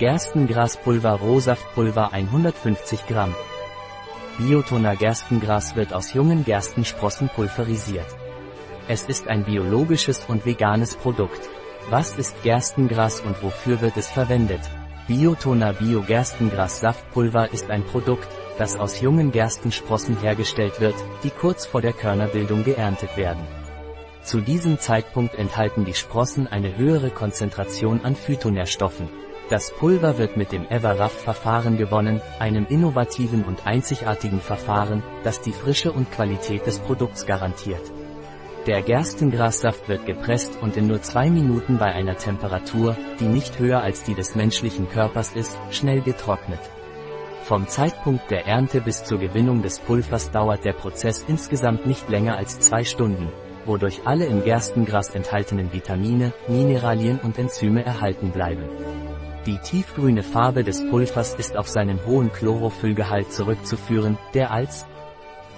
Gerstengraspulver Rohsaftpulver 150 Gramm. Biotoner Gerstengras wird aus jungen Gerstensprossen pulverisiert. Es ist ein biologisches und veganes Produkt. Was ist Gerstengras und wofür wird es verwendet? Biotoner Bio-Gerstengras Saftpulver ist ein Produkt, das aus jungen Gerstensprossen hergestellt wird, die kurz vor der Körnerbildung geerntet werden. Zu diesem Zeitpunkt enthalten die Sprossen eine höhere Konzentration an Phytonährstoffen. Das Pulver wird mit dem Everraff-Verfahren gewonnen, einem innovativen und einzigartigen Verfahren, das die Frische und Qualität des Produkts garantiert. Der Gerstengrassaft wird gepresst und in nur zwei Minuten bei einer Temperatur, die nicht höher als die des menschlichen Körpers ist, schnell getrocknet. Vom Zeitpunkt der Ernte bis zur Gewinnung des Pulvers dauert der Prozess insgesamt nicht länger als zwei Stunden, wodurch alle im Gerstengras enthaltenen Vitamine, Mineralien und Enzyme erhalten bleiben. Die tiefgrüne Farbe des Pulvers ist auf seinen hohen Chlorophyllgehalt zurückzuführen, der als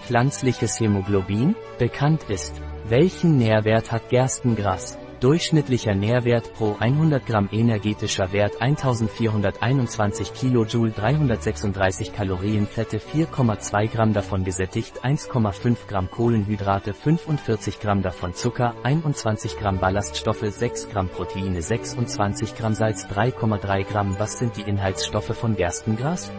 pflanzliches Hämoglobin bekannt ist. Welchen Nährwert hat Gerstengras? Durchschnittlicher Nährwert pro 100 Gramm energetischer Wert 1421 kJ 336 Kalorien Fette 4,2 Gramm davon gesättigt 1,5 Gramm Kohlenhydrate 45 Gramm davon Zucker 21 Gramm Ballaststoffe 6 Gramm Proteine 26 Gramm Salz 3,3 Gramm Was sind die Inhaltsstoffe von Gerstengras?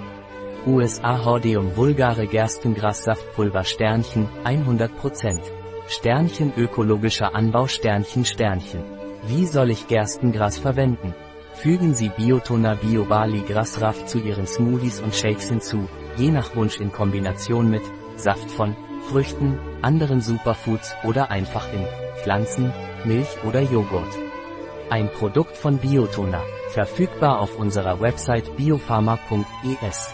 USA Hordeum vulgare Gerstengras-Saftpulver Sternchen 100% Sternchen ökologischer Anbau Sternchen Sternchen. Wie soll ich Gerstengras verwenden? Fügen Sie Biotoner Biobali Grasraff zu Ihren Smoothies und Shakes hinzu, je nach Wunsch in Kombination mit Saft von Früchten, anderen Superfoods oder einfach in Pflanzen, Milch oder Joghurt. Ein Produkt von Biotoner, verfügbar auf unserer Website biopharma.es.